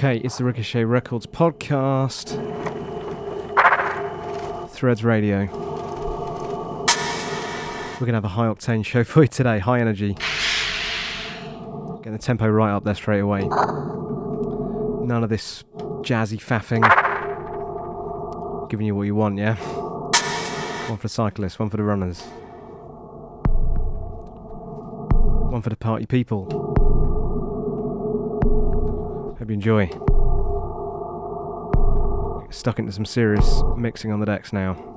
Okay, it's the Ricochet Records podcast. Threads Radio. We're going to have a high octane show for you today, high energy. Getting the tempo right up there straight away. None of this jazzy faffing. Giving you what you want, yeah? One for the cyclists, one for the runners. One for the party people. Hope you enjoy. Stuck into some serious mixing on the decks now.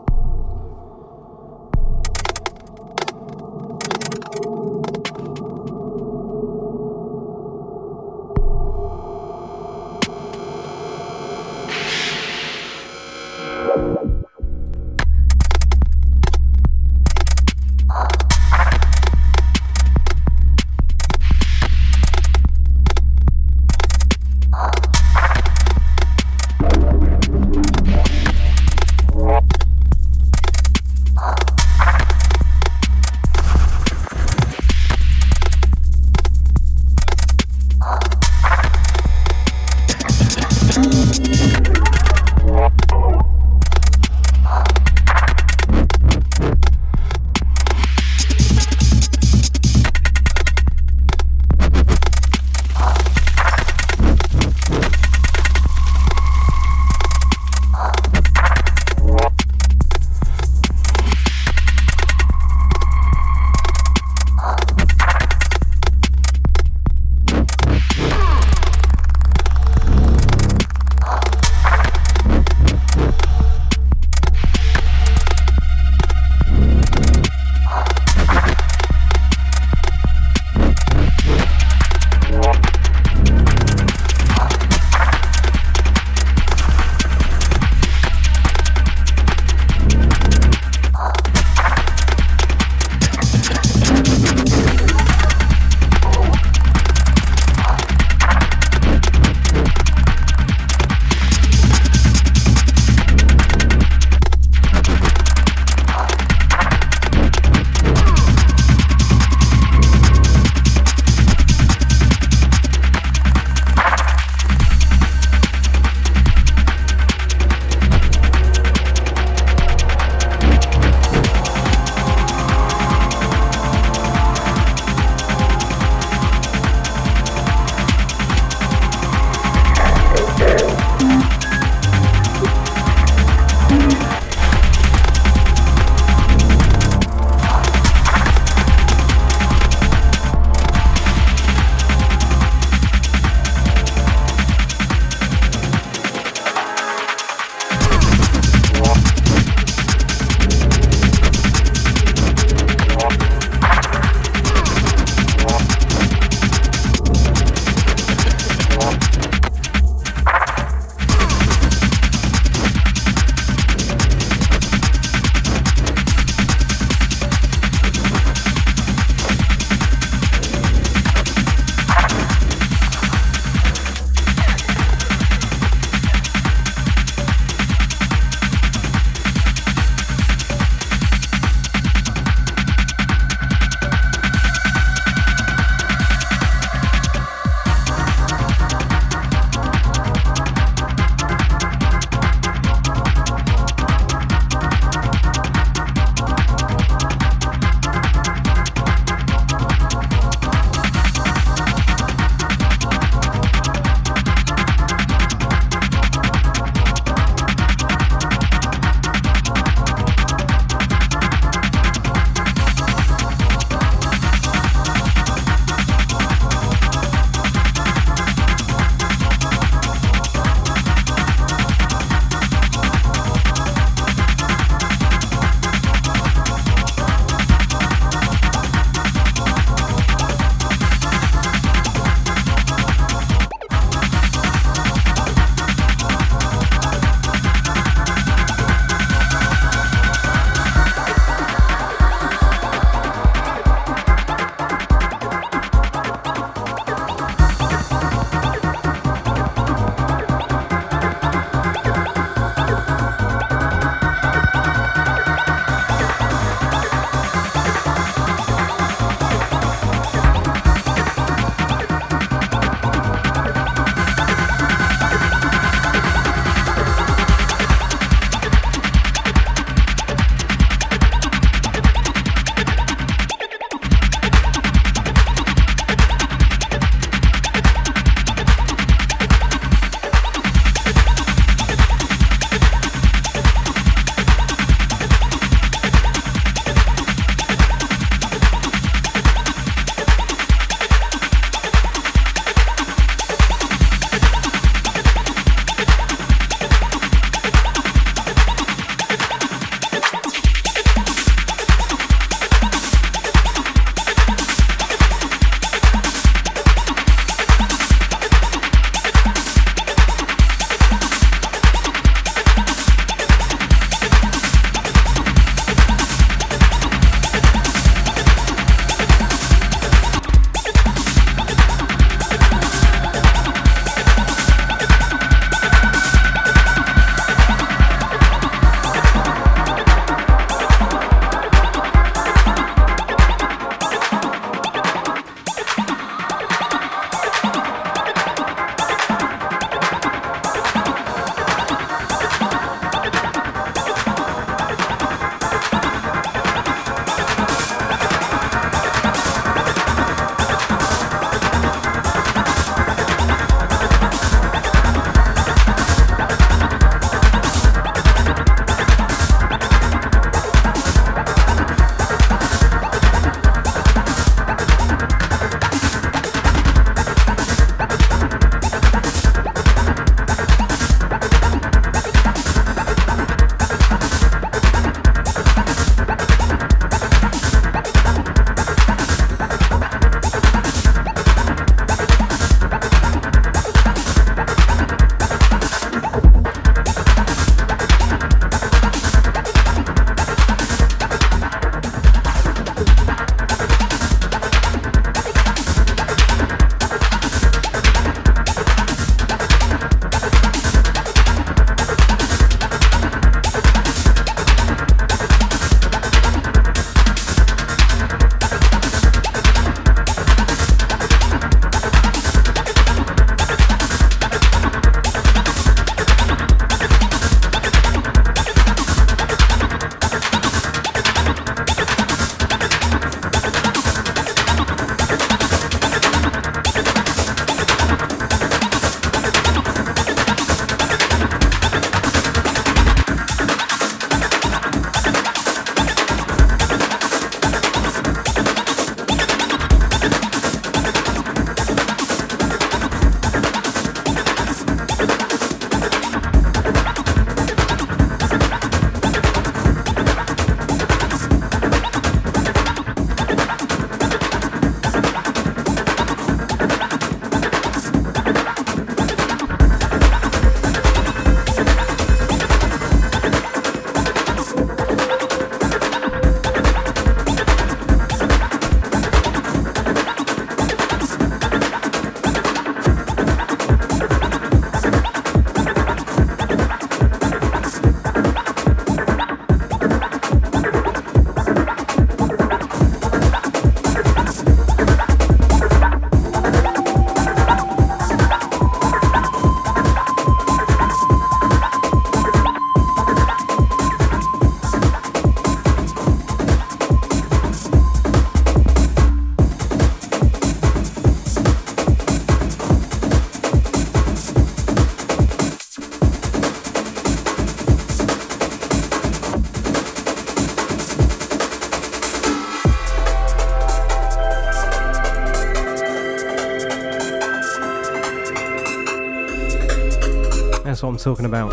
I'm talking about.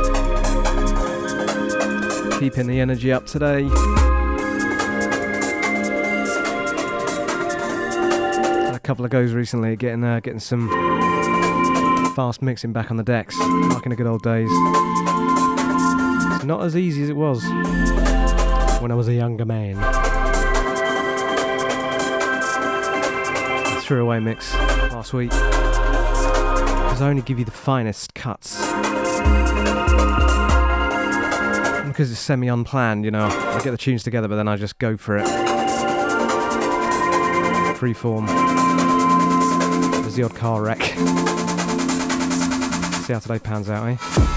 Keeping the energy up today. Had a couple of goes recently, getting uh, getting some fast mixing back on the decks, like in the good old days. It's not as easy as it was when I was a younger man. Threw away mix last week because I only give you the finest cuts. Because it's semi unplanned, you know. I get the tunes together, but then I just go for it. Freeform. There's the odd car wreck. See how today pans out, eh?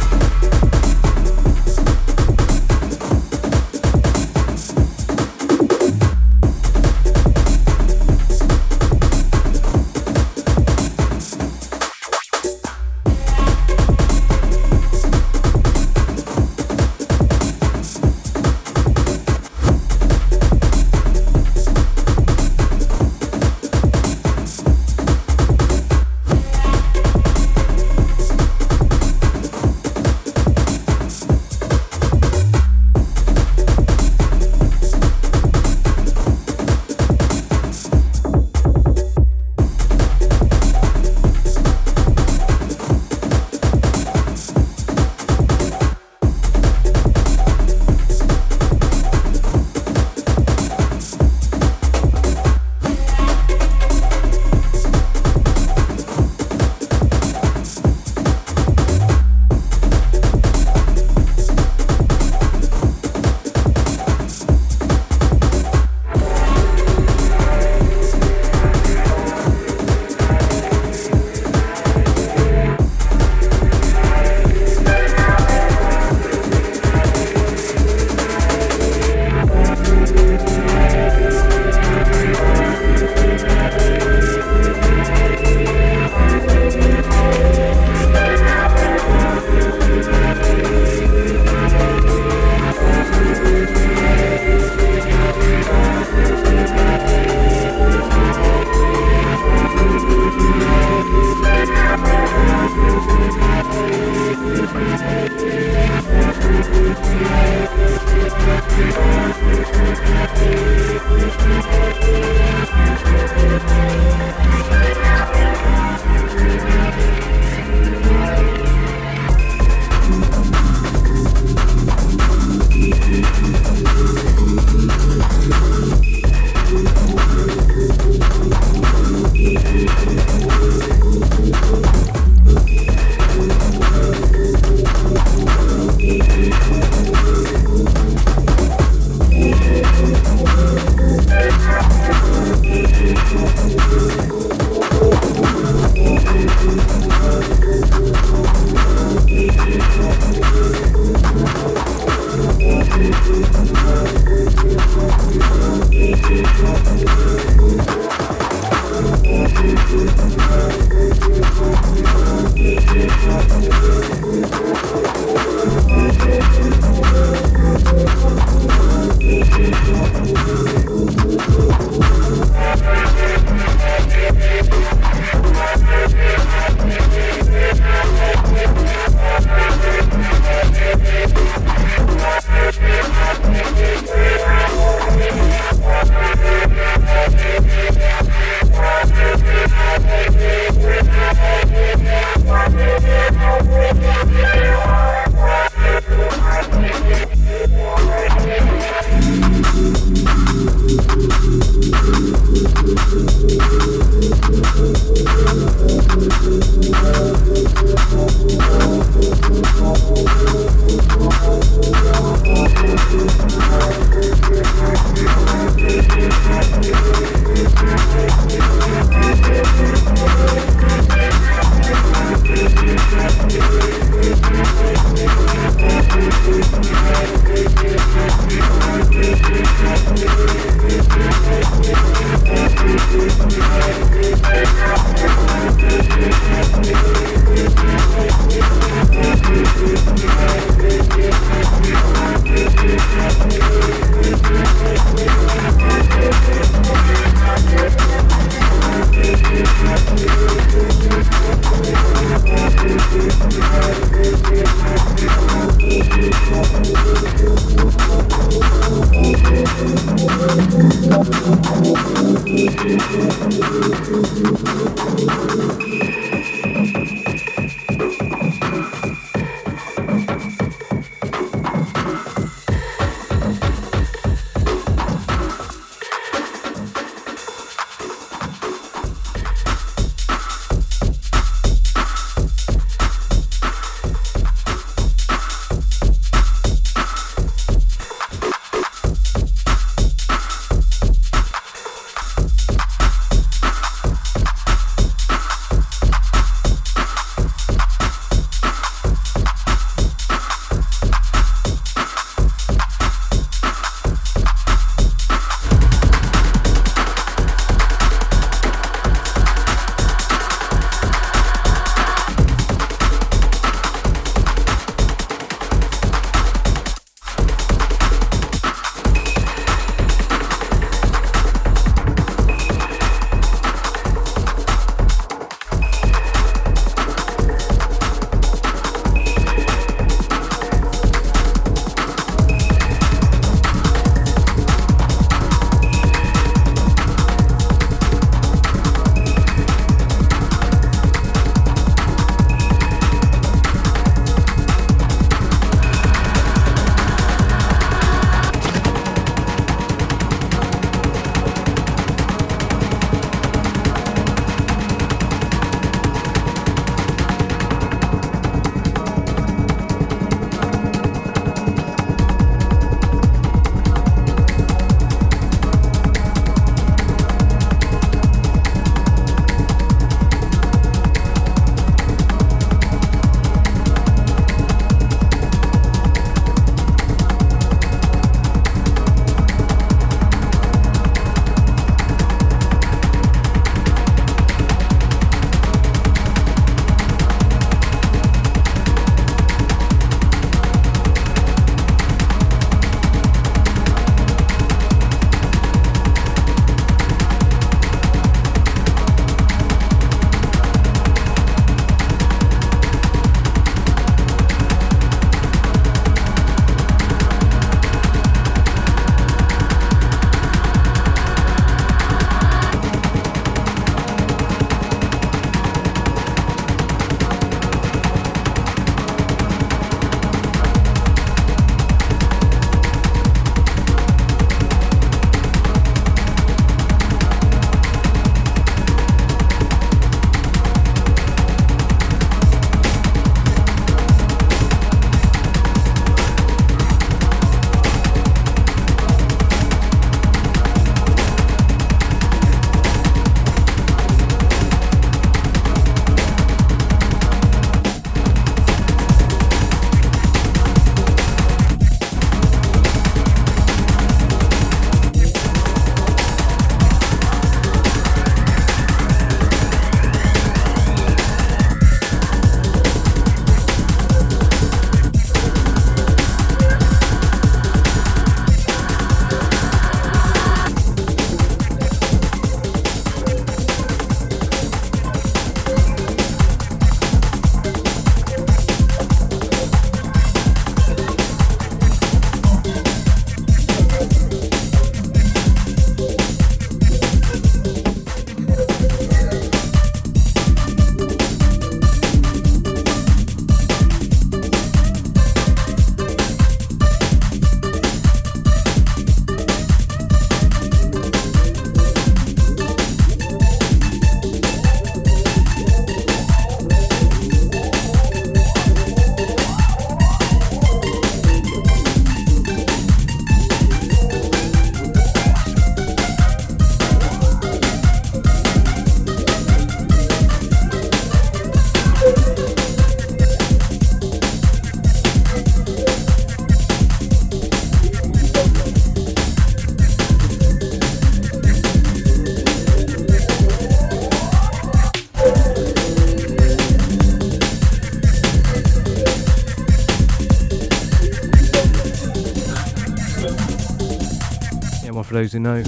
For those who know.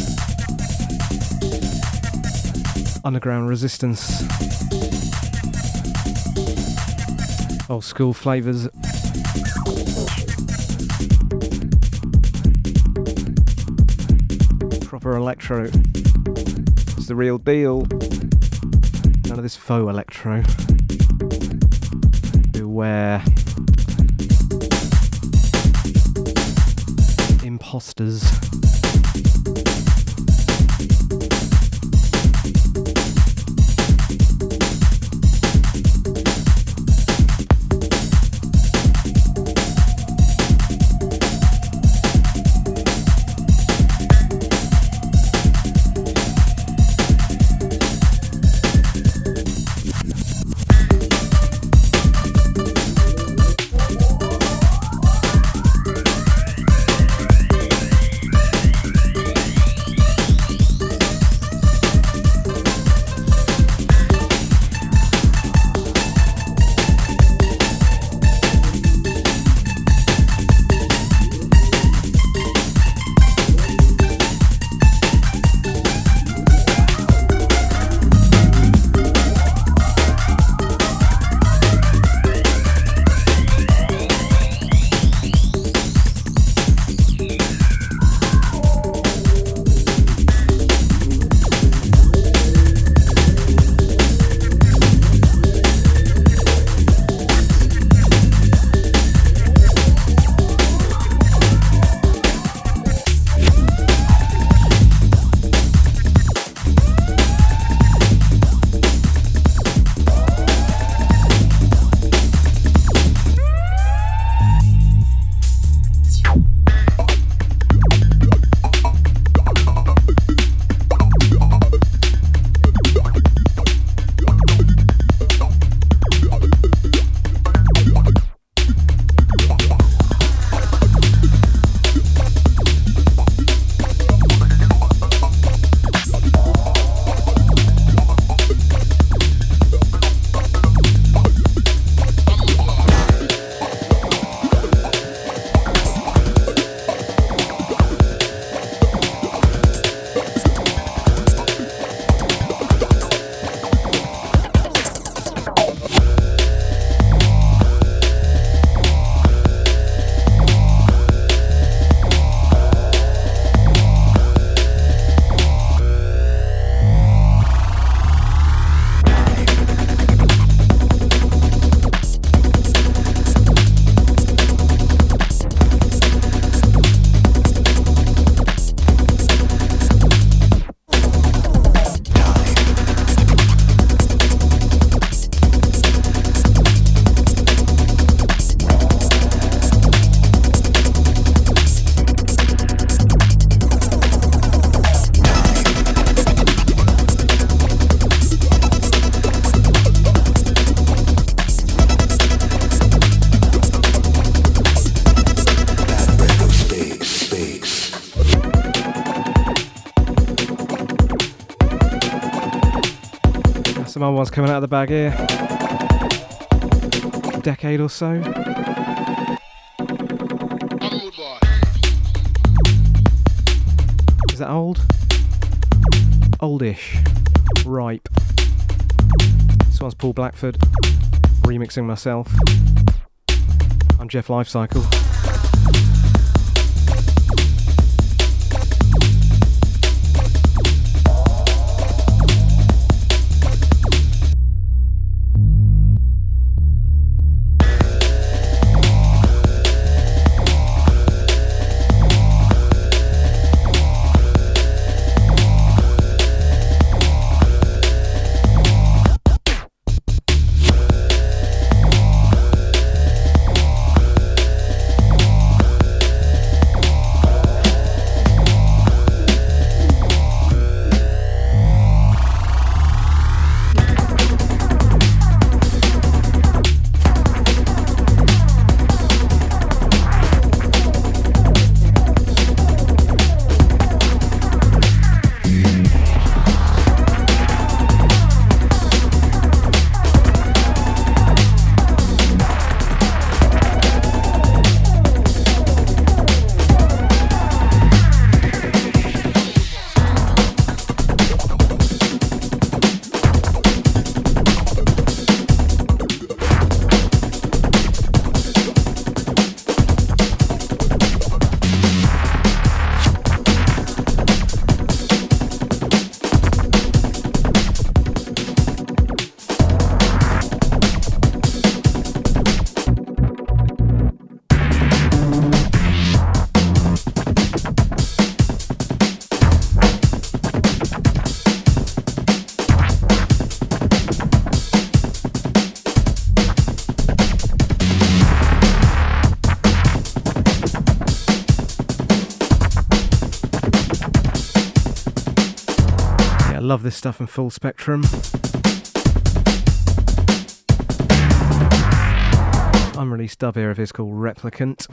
Underground Resistance. Old school flavours. Proper electro. It's the real deal. None of this faux electro. Beware. Imposters. Coming out of the bag here. Decade or so. Is that old? Oldish. Ripe. This one's Paul Blackford. Remixing myself. I'm Jeff Lifecycle. Love this stuff in full spectrum. Unreleased dub here of his called Replicant.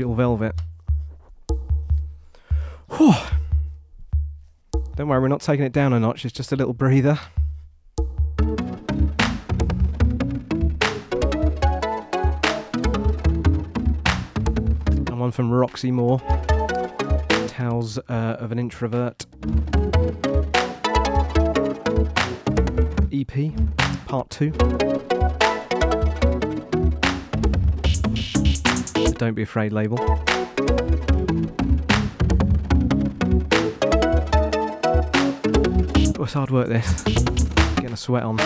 Digital Velvet. Whew. Don't worry, we're not taking it down a notch, it's just a little breather. And one from Roxy Moore. Tales uh, of an Introvert. EP, part two. Be Afraid label. It's hard work this. Getting a sweat on.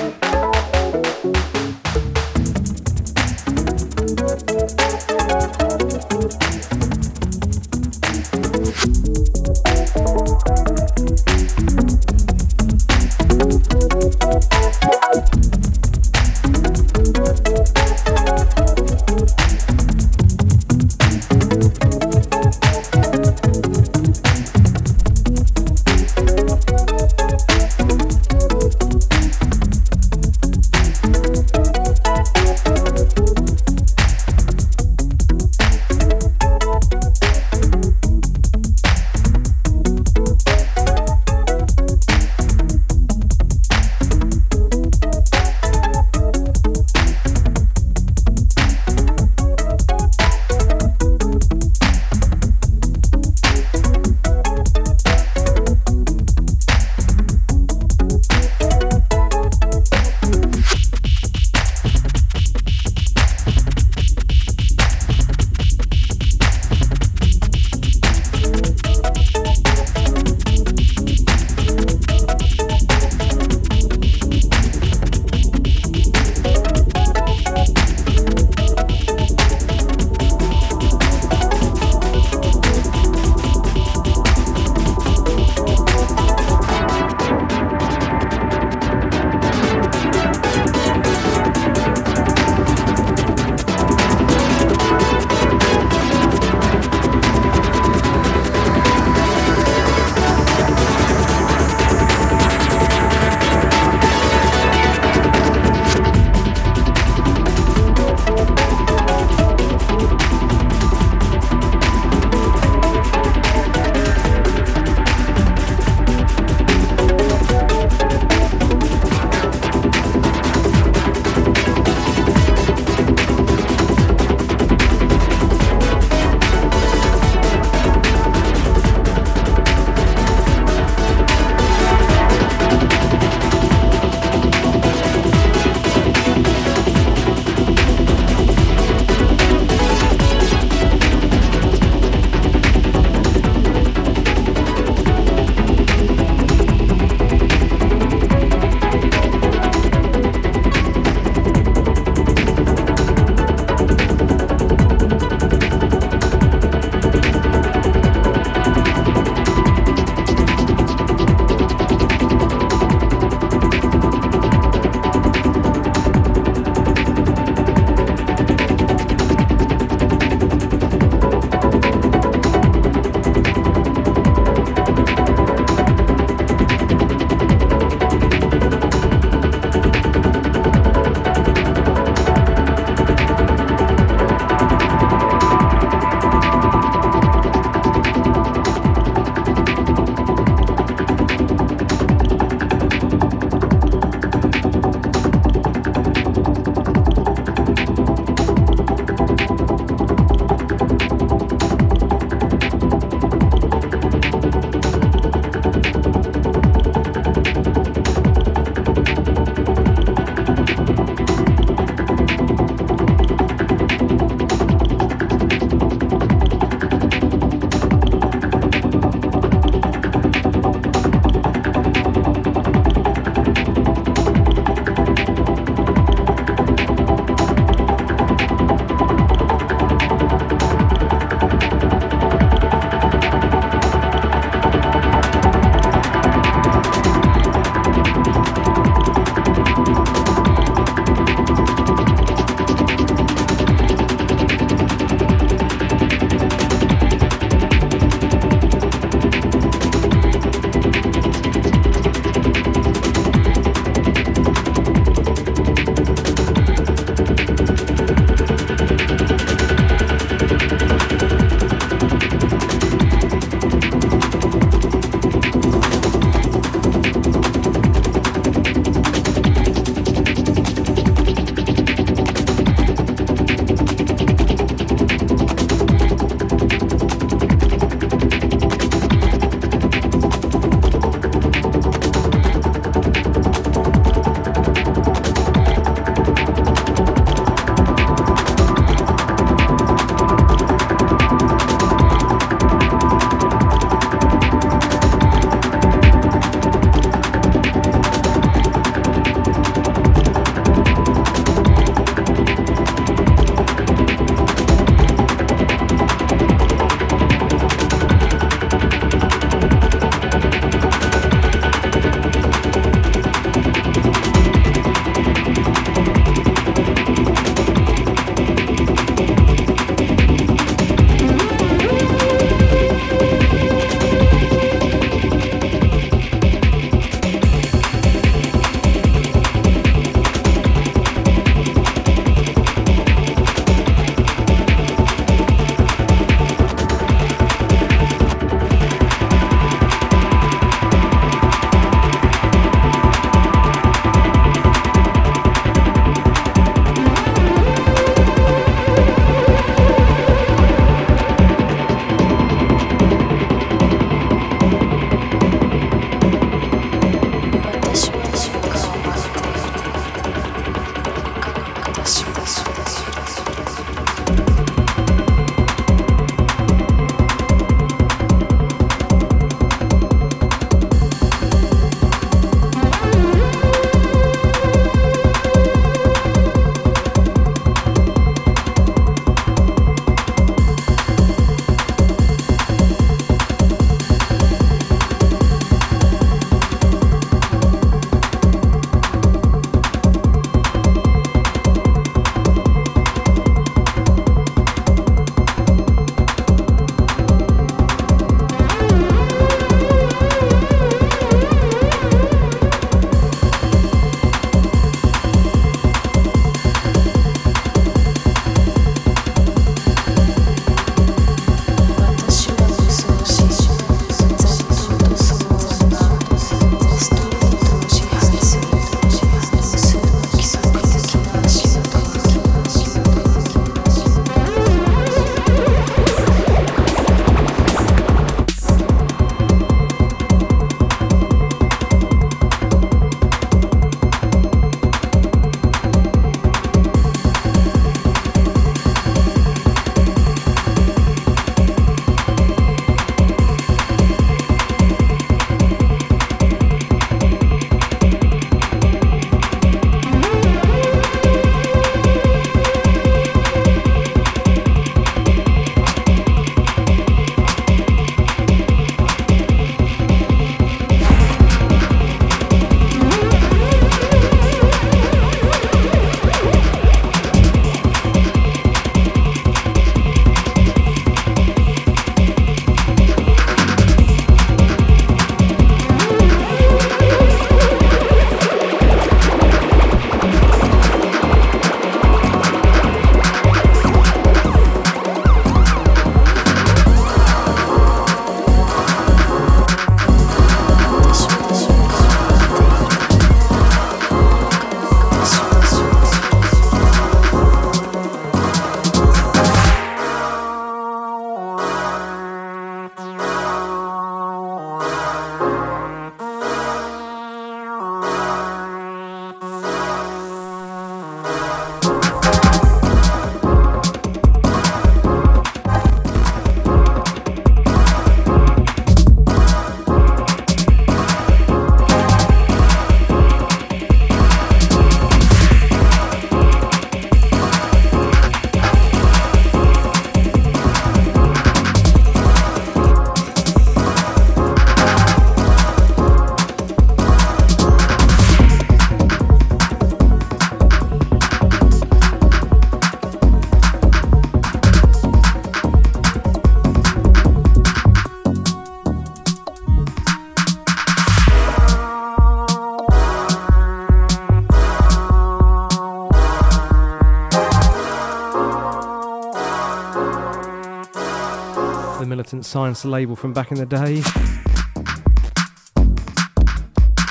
Science label from back in the day.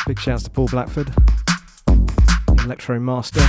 Big shouts to Paul Blackford, Electro Master.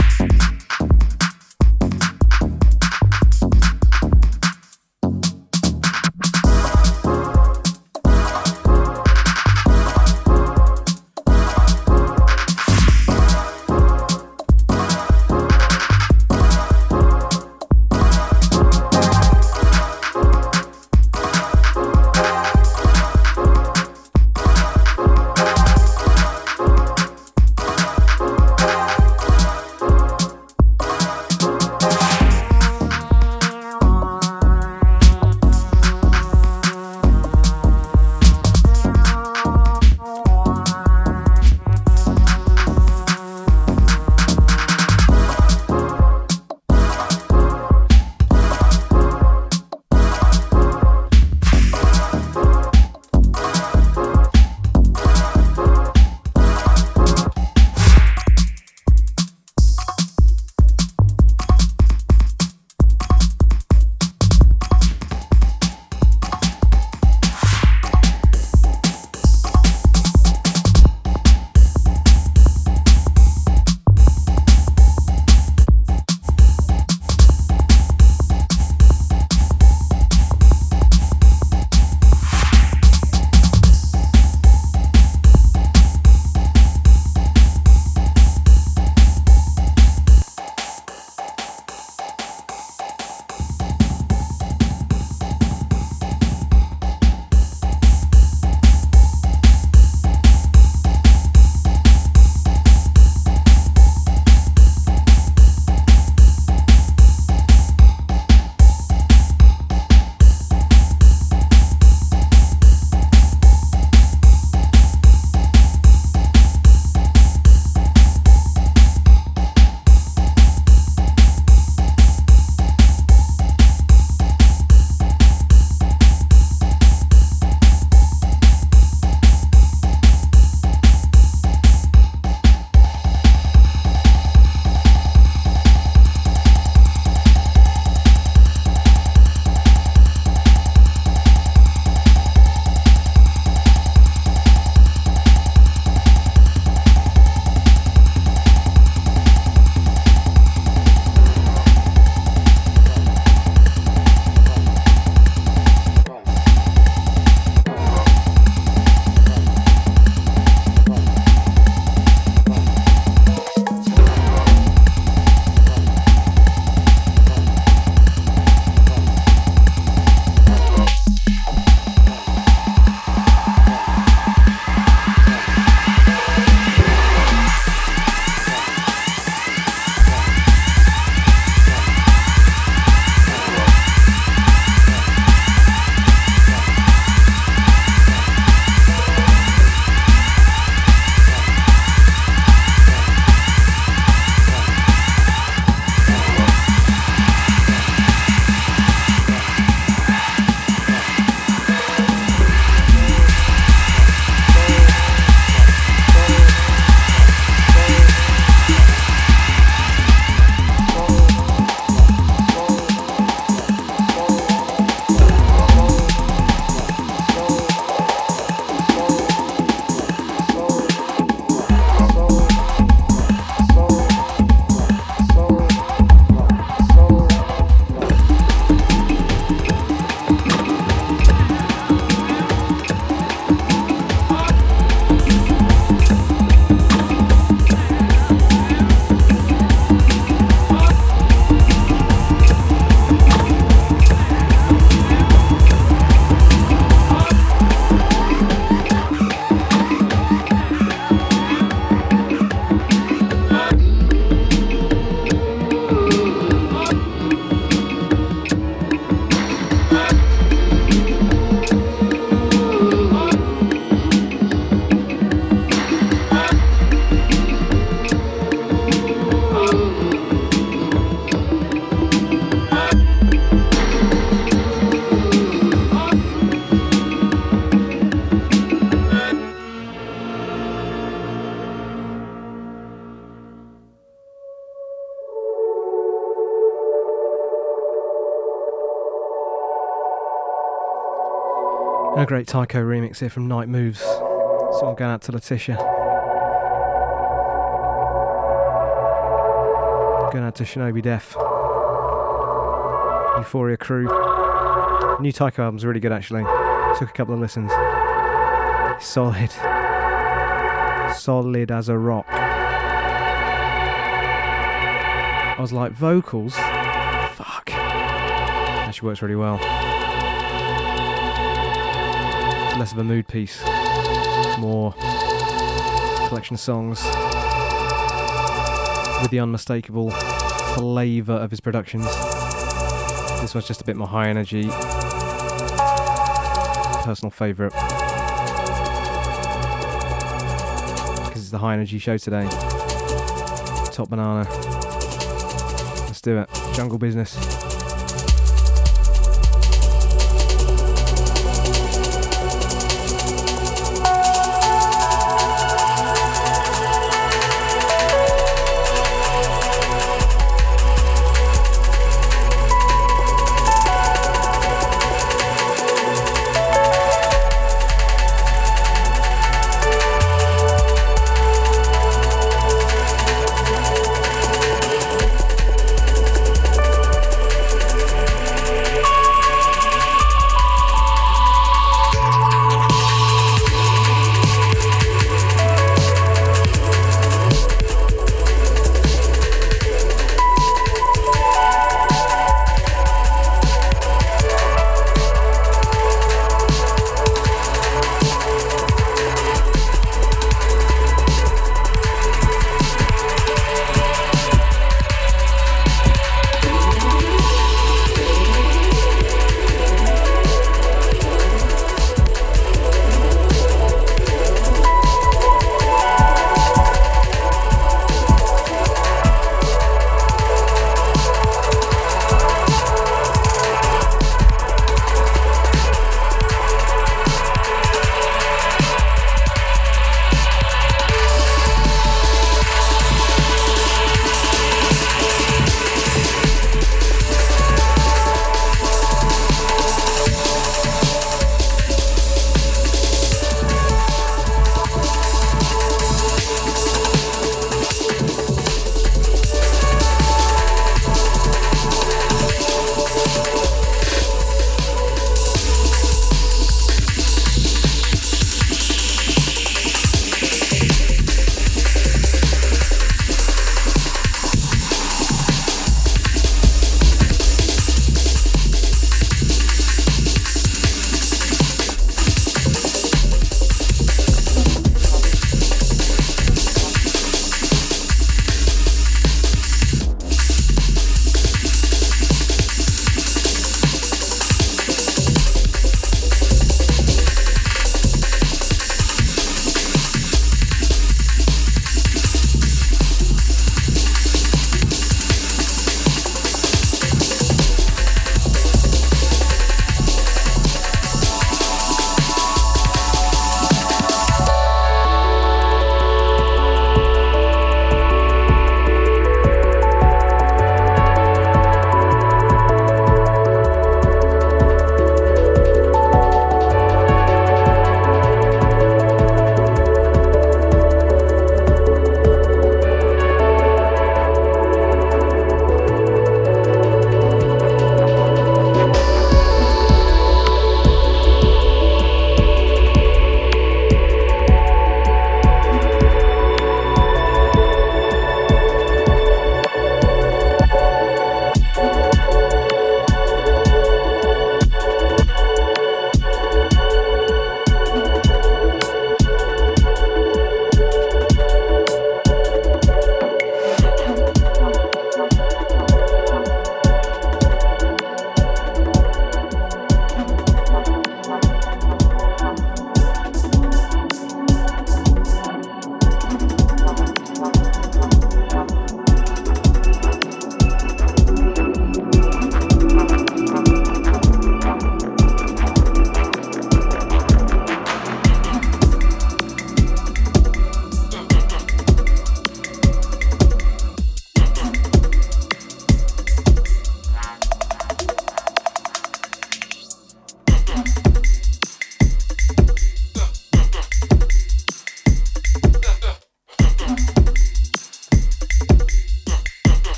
A great Tycho remix here from Night Moves. So I'm going out to Letitia. Going out to Shinobi Def. Euphoria Crew. New Tycho album's really good actually. Took a couple of listens. Solid. Solid as a rock. I was like, vocals? Fuck. Actually works really well. Less of a mood piece, more collection of songs with the unmistakable flavour of his productions. This one's just a bit more high energy. Personal favourite. Because it's the high energy show today. Top banana. Let's do it. Jungle business.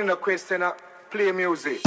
Me no question, play music.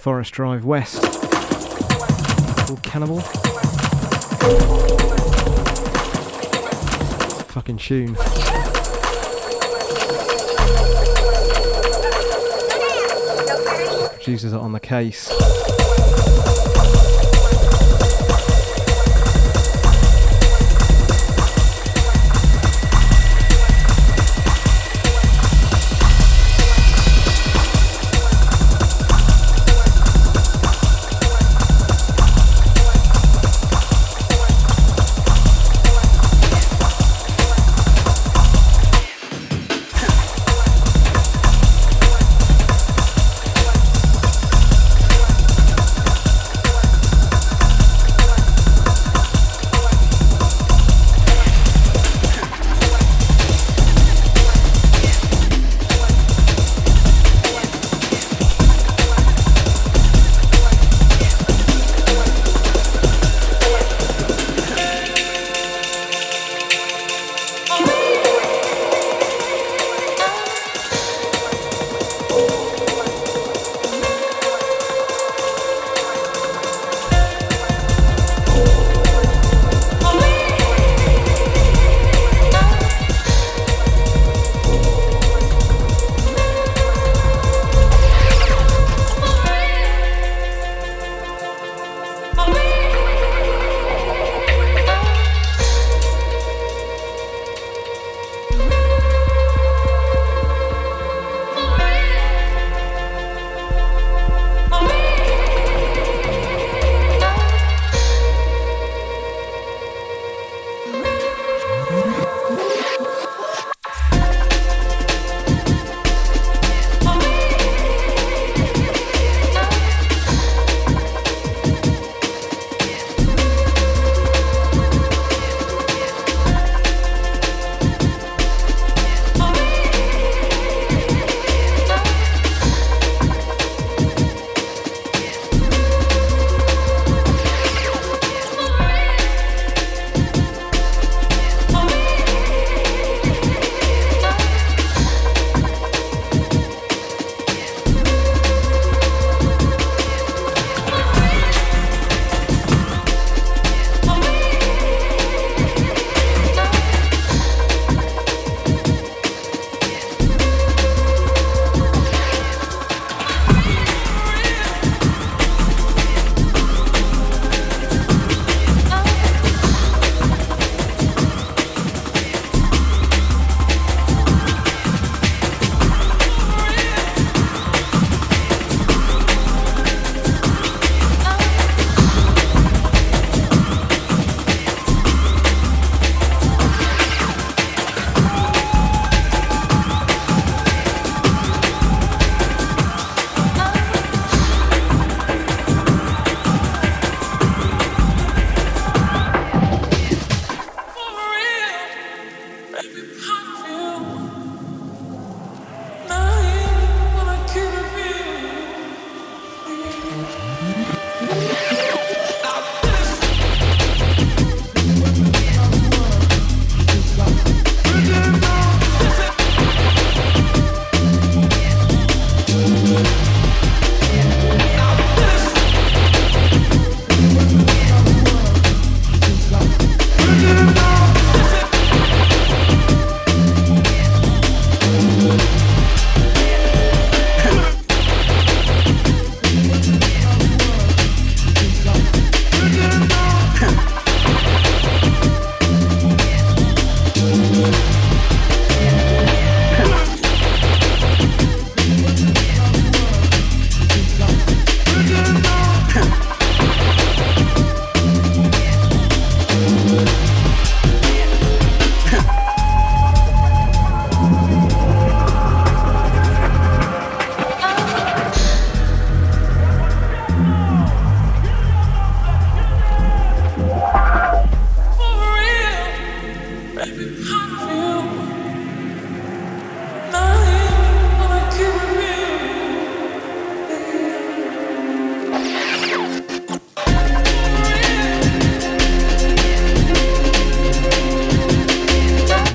Forest Drive West called Cannibal. Fucking tune. Producers are on the case.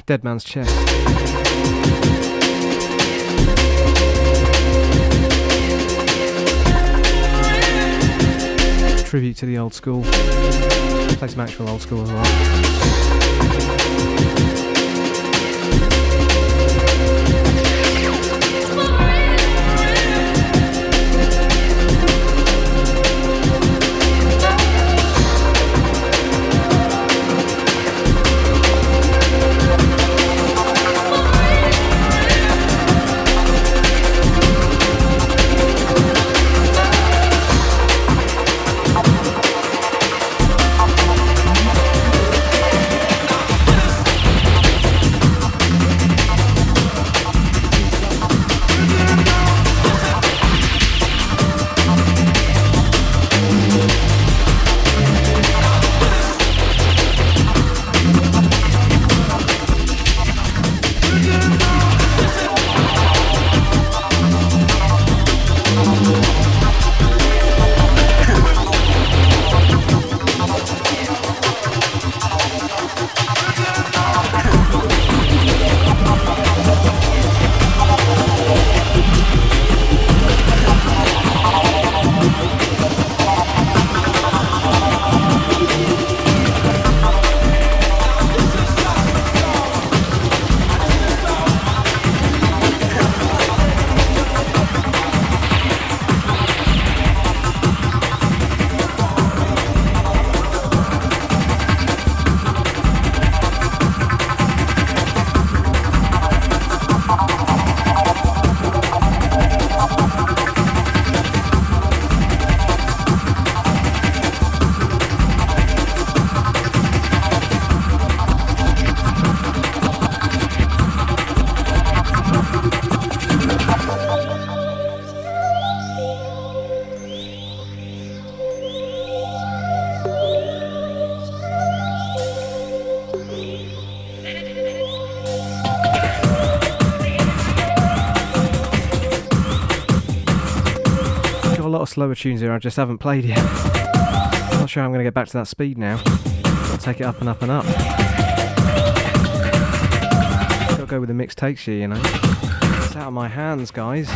Dead Man's Chest. Tribute to the old school. Play some actual old school as well. Slower tunes here I just haven't played yet. I'm not sure I'm going to get back to that speed now. I'll take it up and up and up. Gotta go with the mix takes here, you know. It's out of my hands, guys.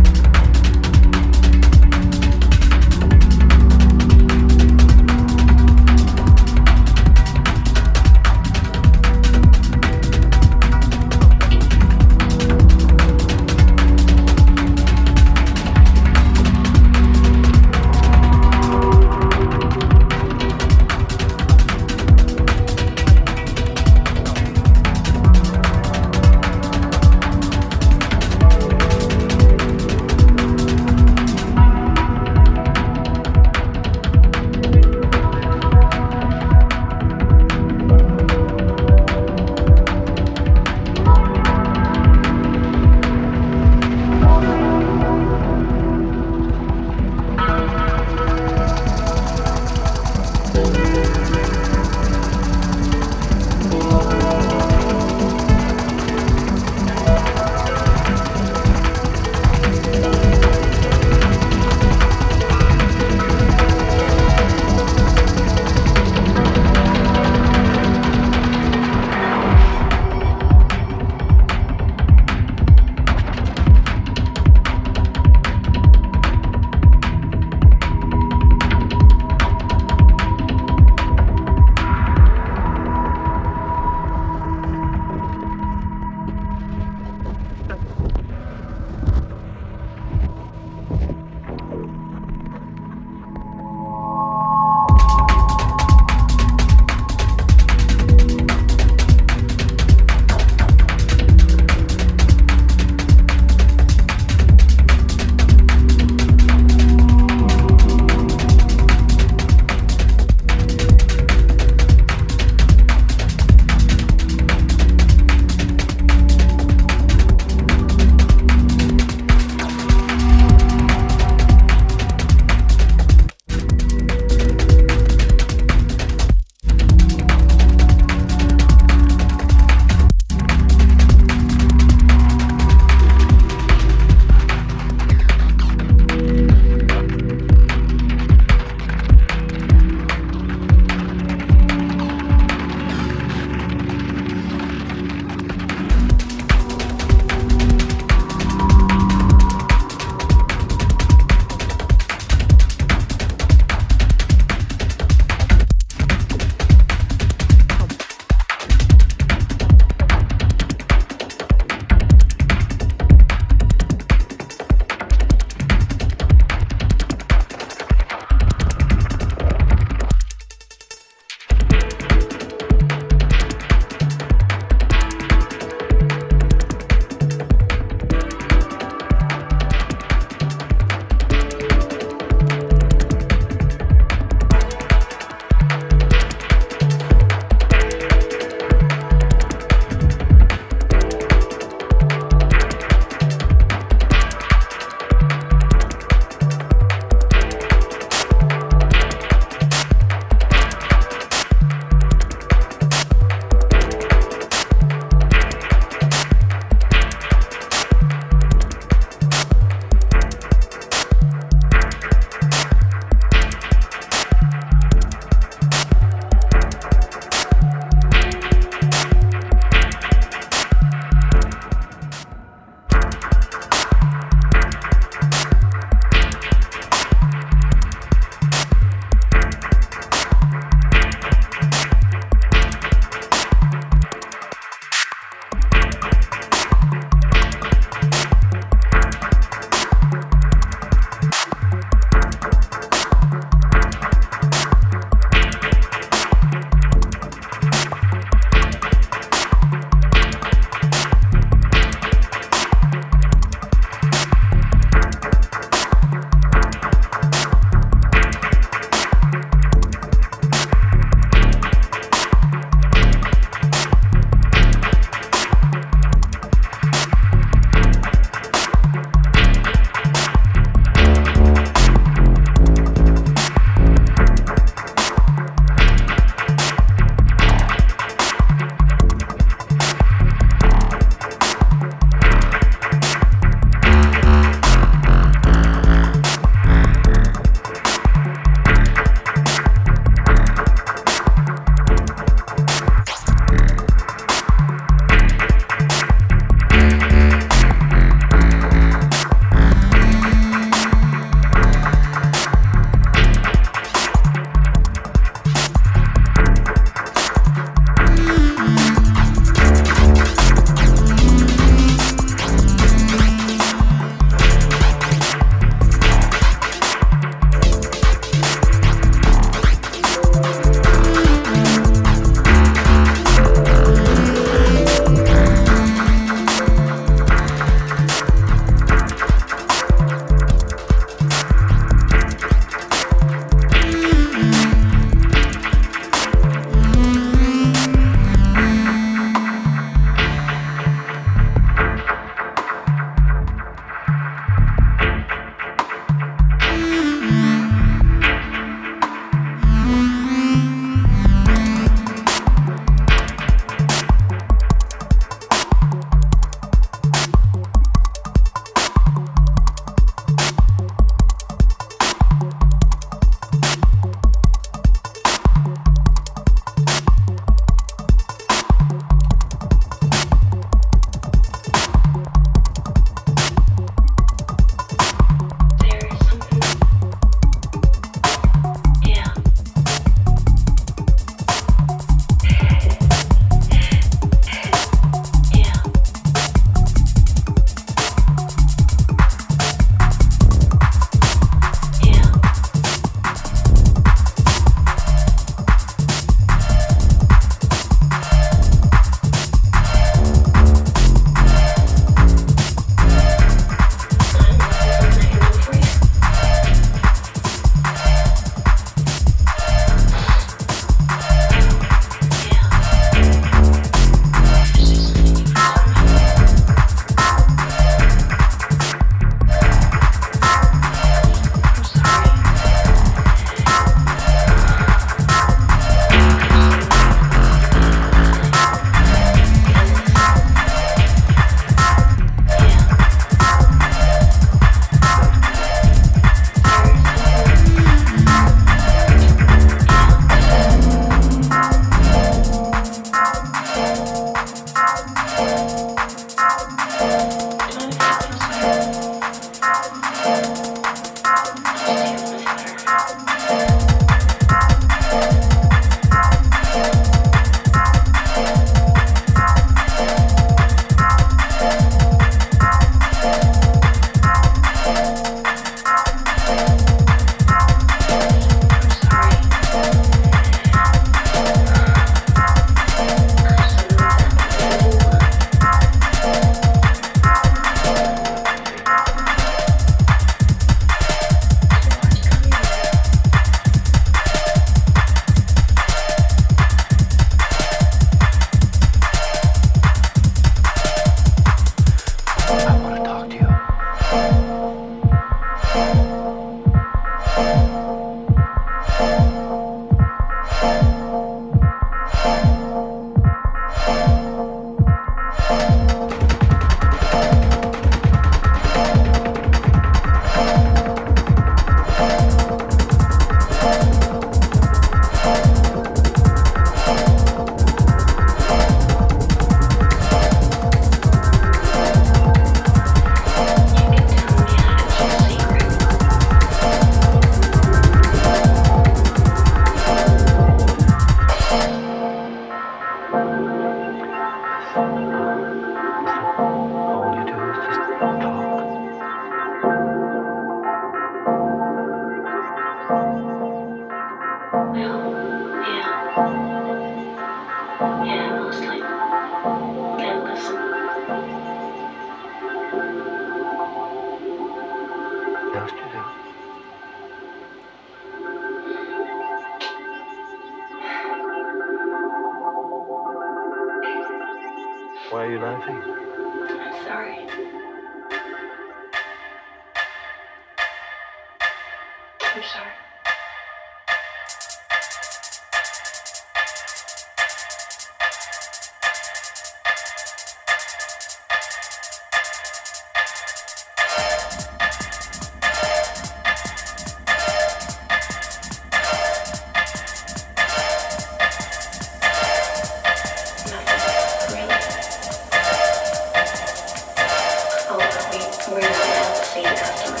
We're not allowed to see the customers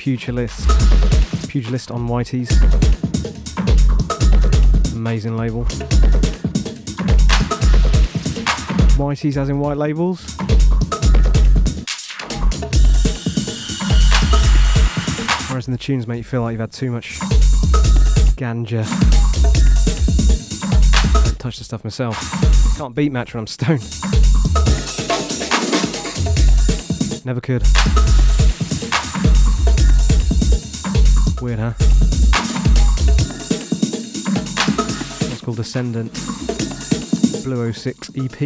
Pugilist. Pugilist on Whities. Amazing label. Whities as in white labels. Whereas in the tunes make you feel like you've had too much ganja. Don't touch the stuff myself. Can't beat match when I'm stoned. Never could. Weird, huh? It's called Descendant Blue 06 EP.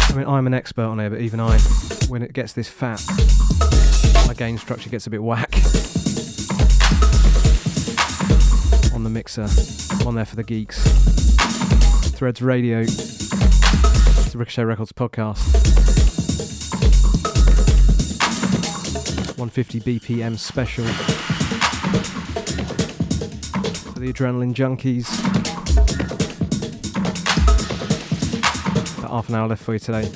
I mean, I'm an expert on it, but even I, when it gets this fat, my gain structure gets a bit whack. On the mixer, on there for the geeks. Threads Radio, It's the Ricochet Records podcast. 150 BPM special for the adrenaline junkies. About half an hour left for you today.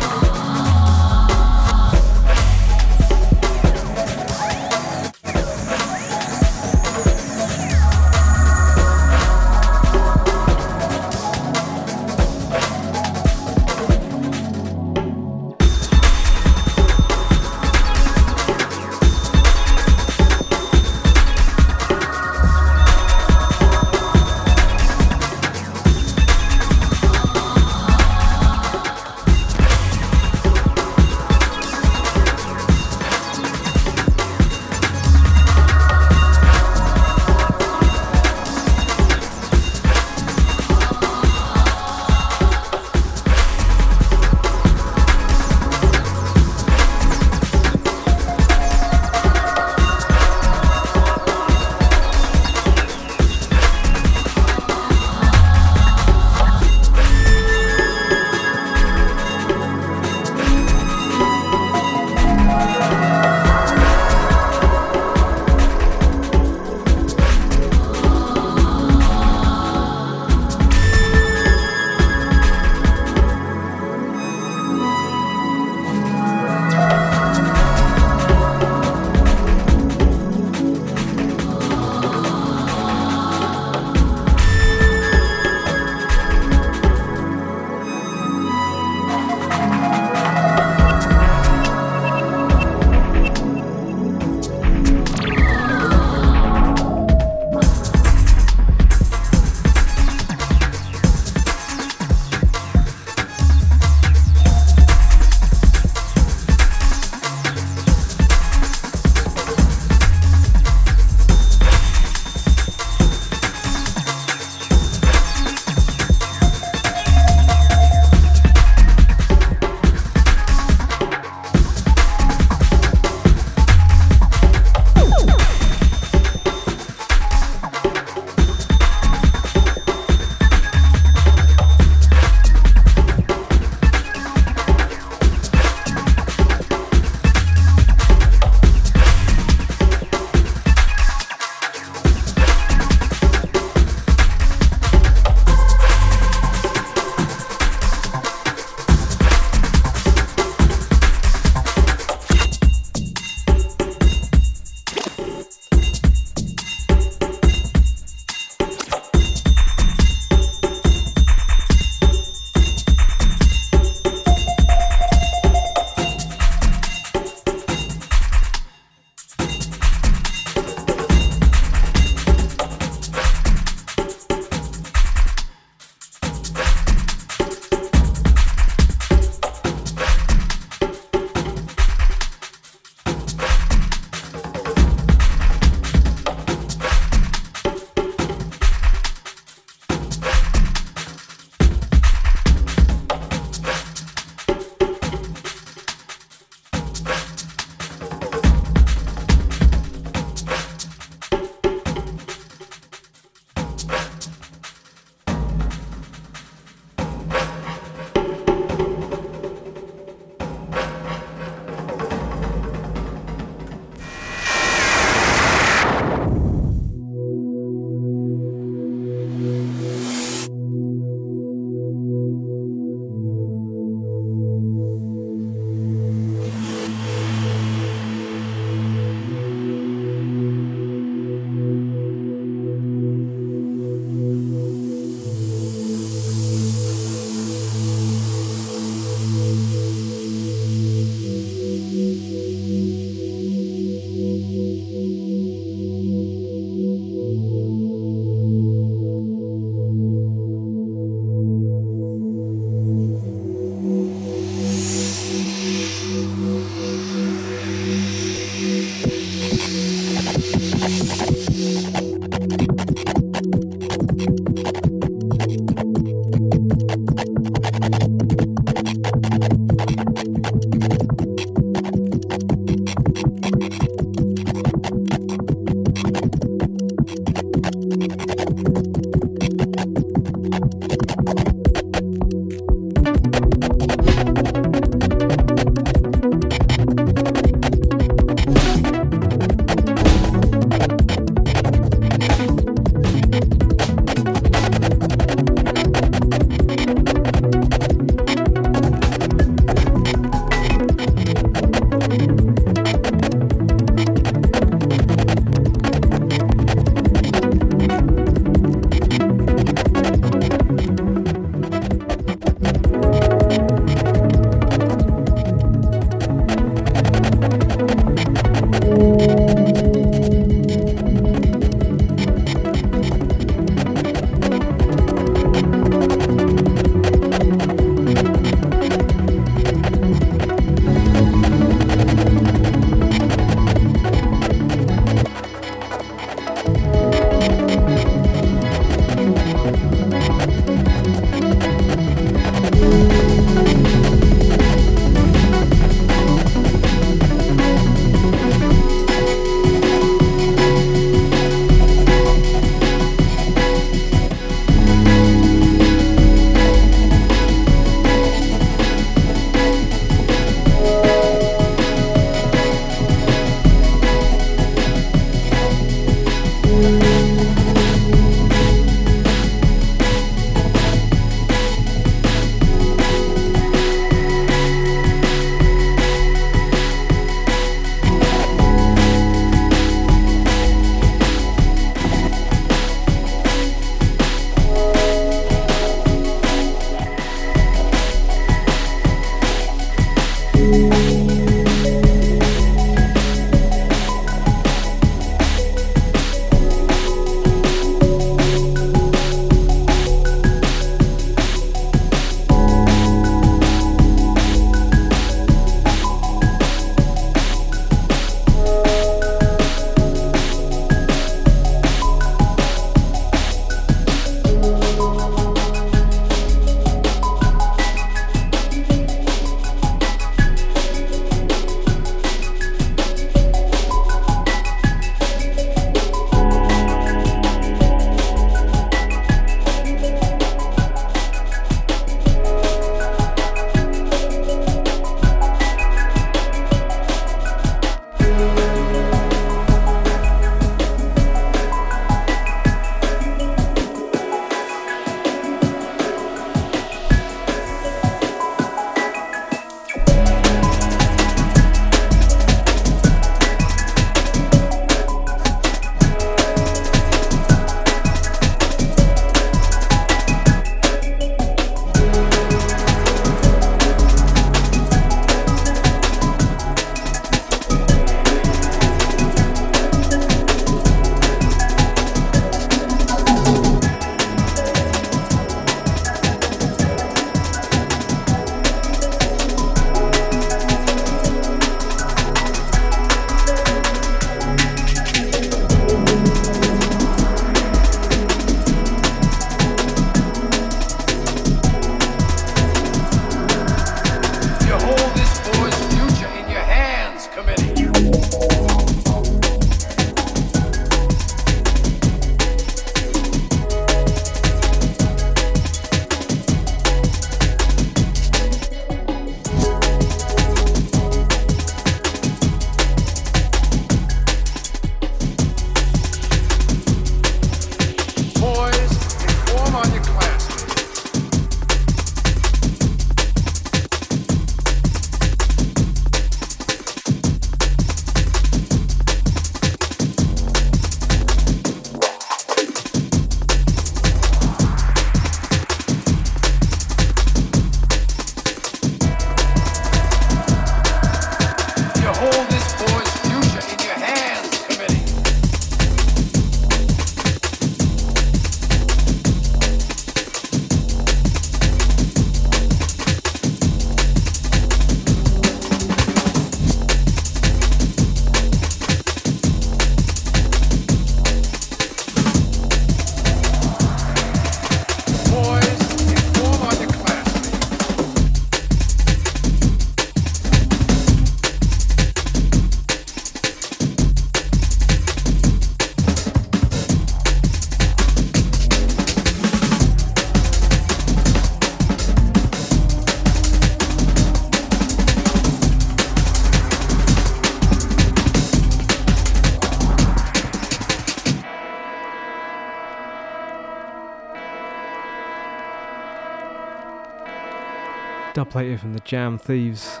Here from the Jam Thieves.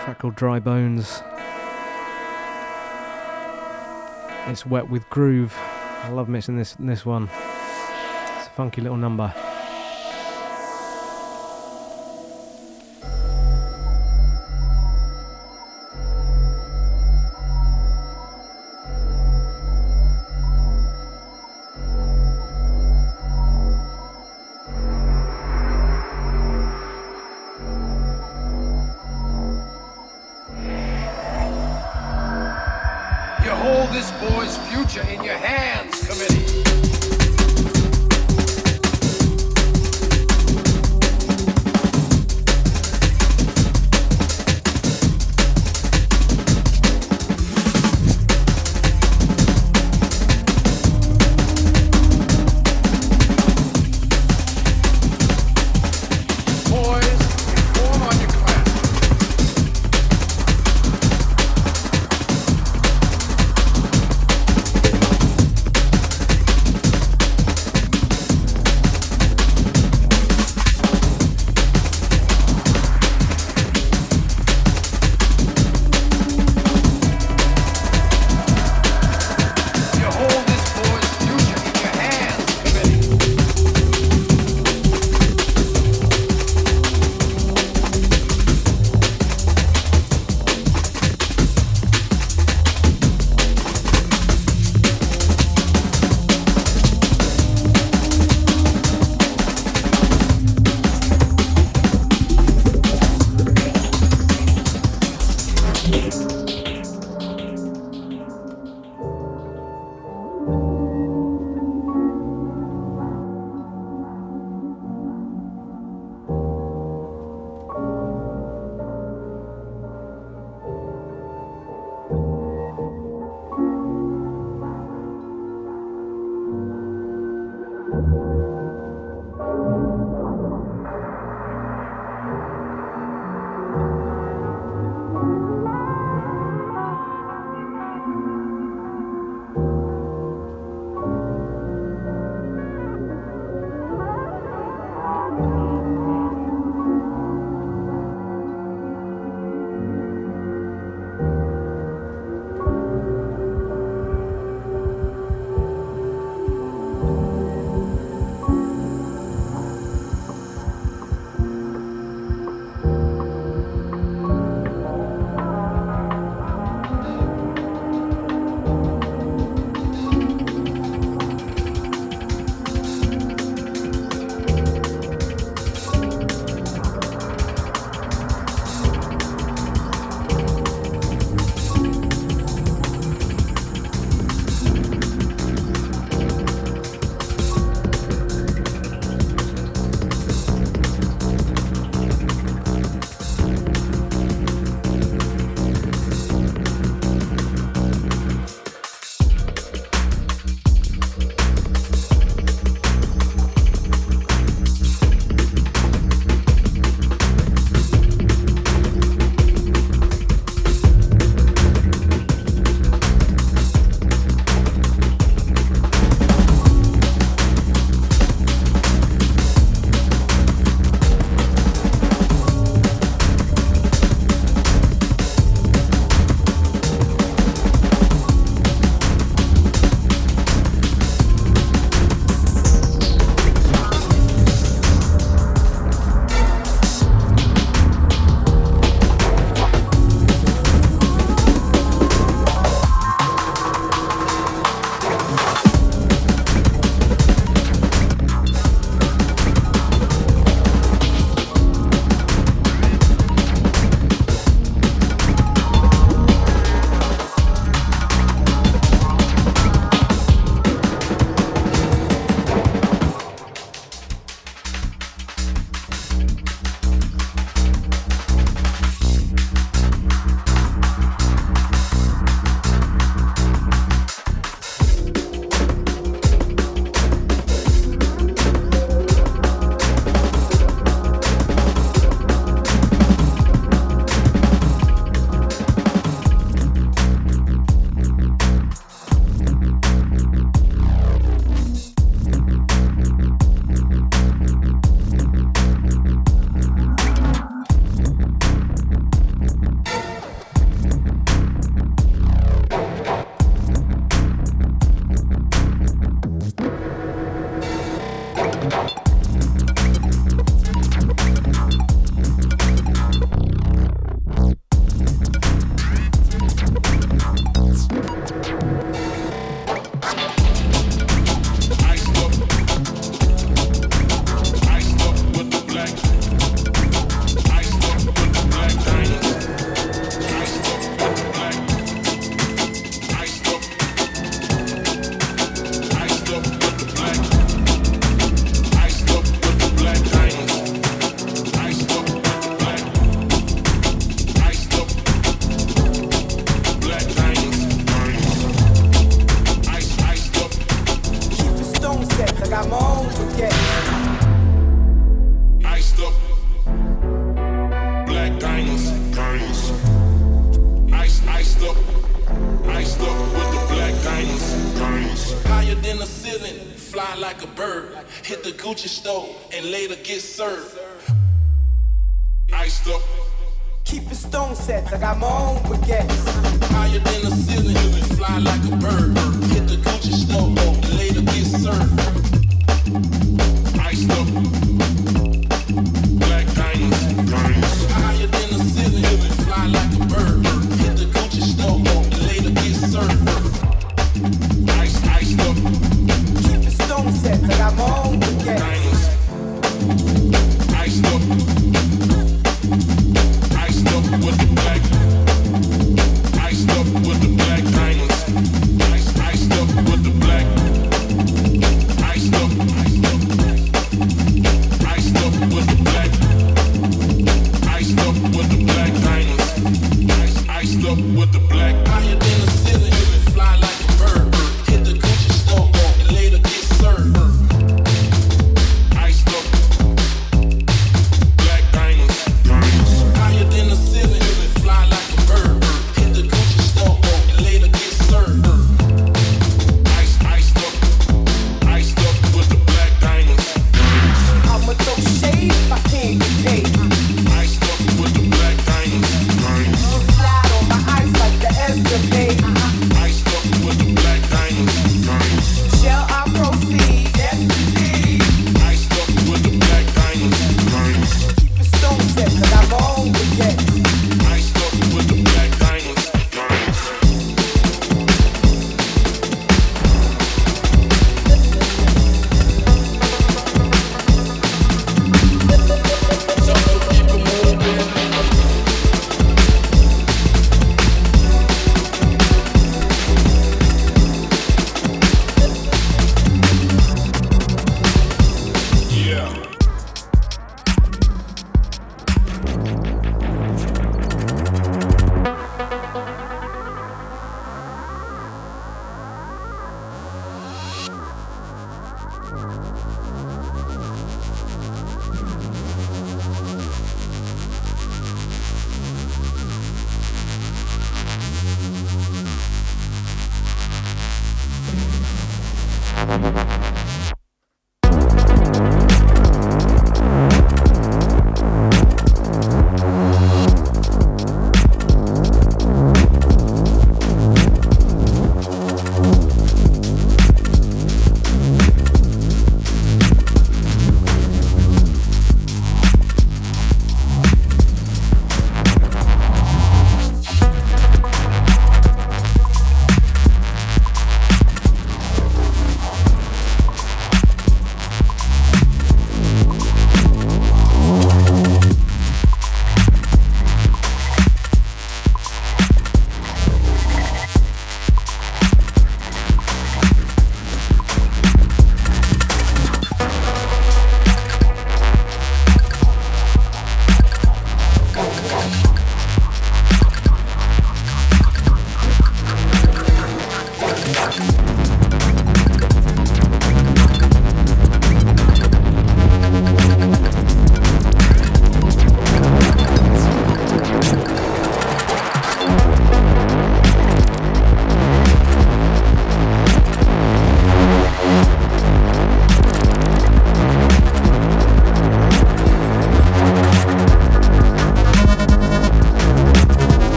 Track called Dry Bones. It's wet with groove. I love mixing this this one. It's a funky little number. I got my own baguettes. Bye.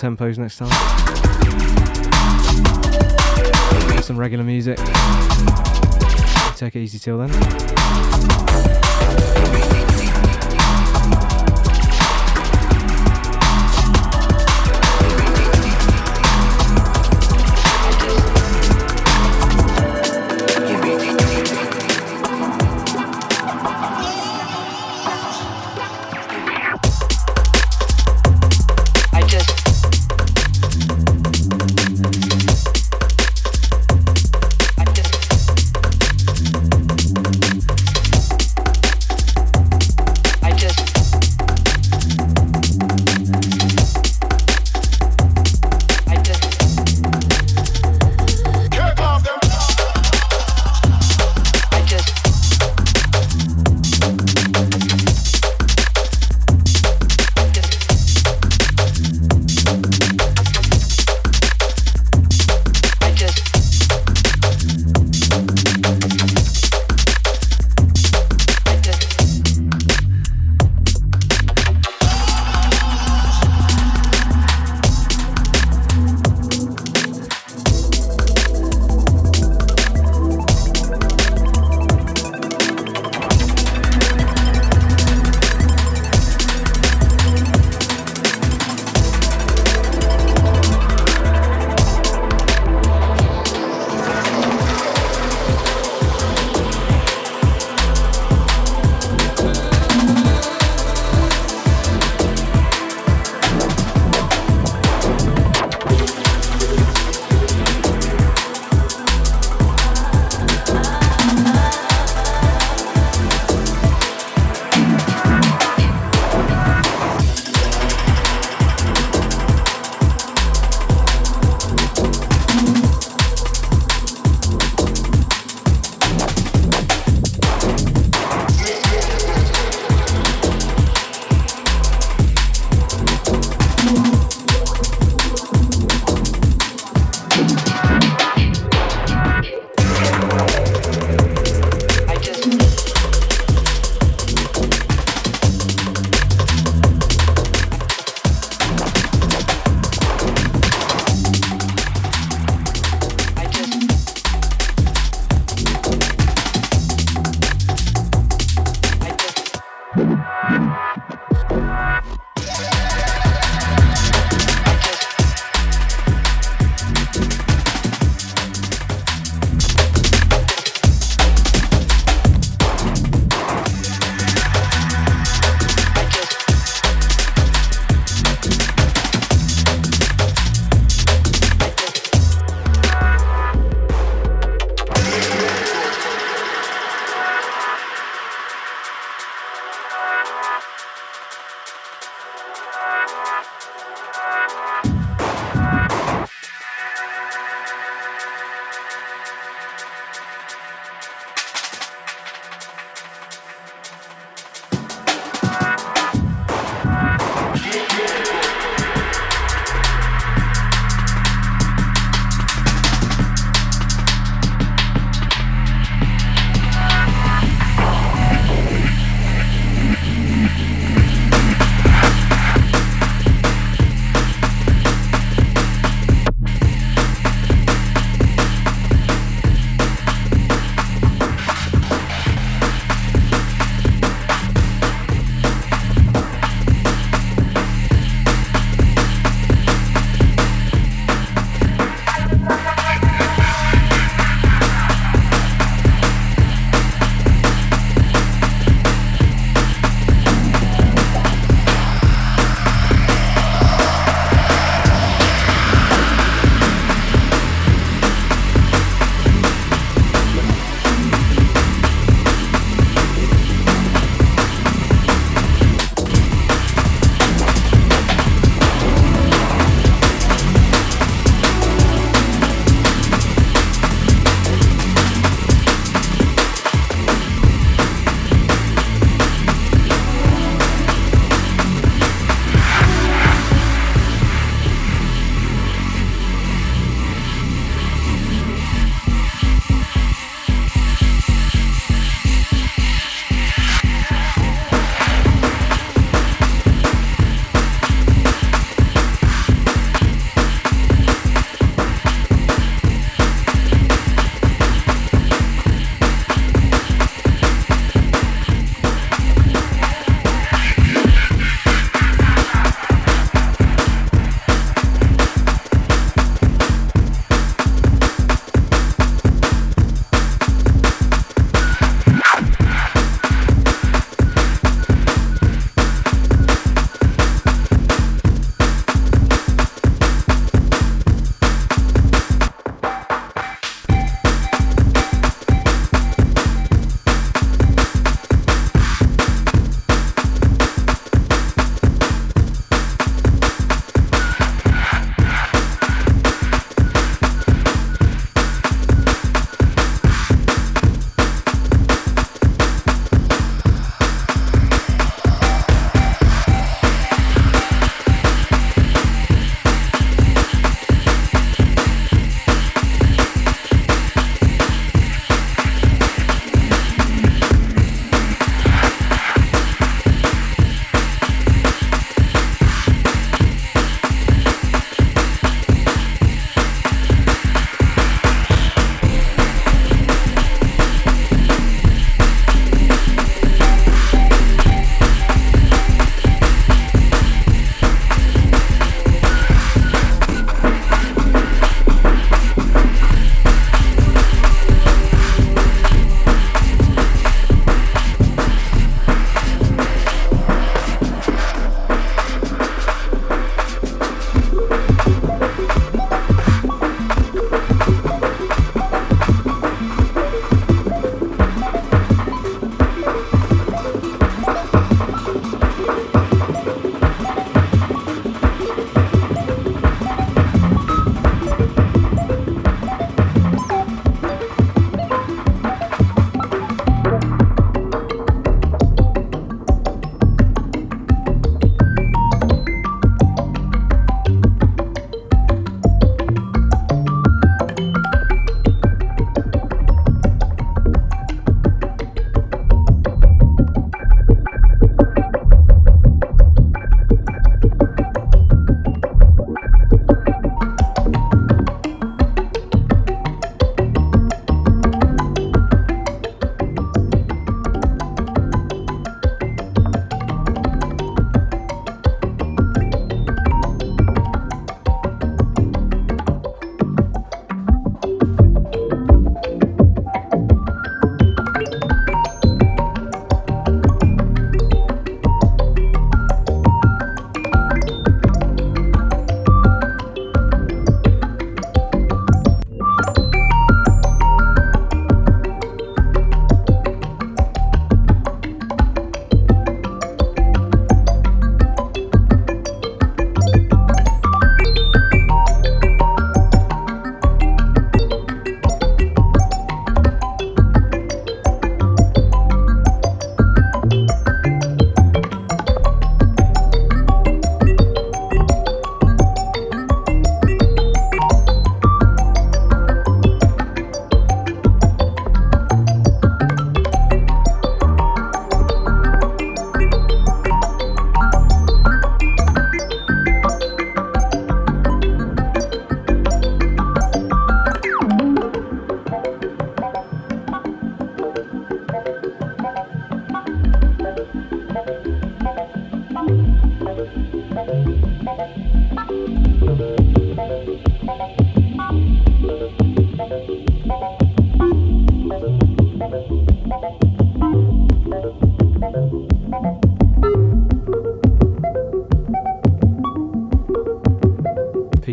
Tempos next time. Some regular music. Take it easy till then.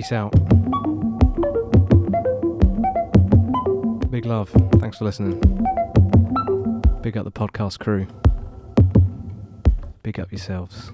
Peace out. Big love. Thanks for listening. Big up the podcast crew. Big up yourselves.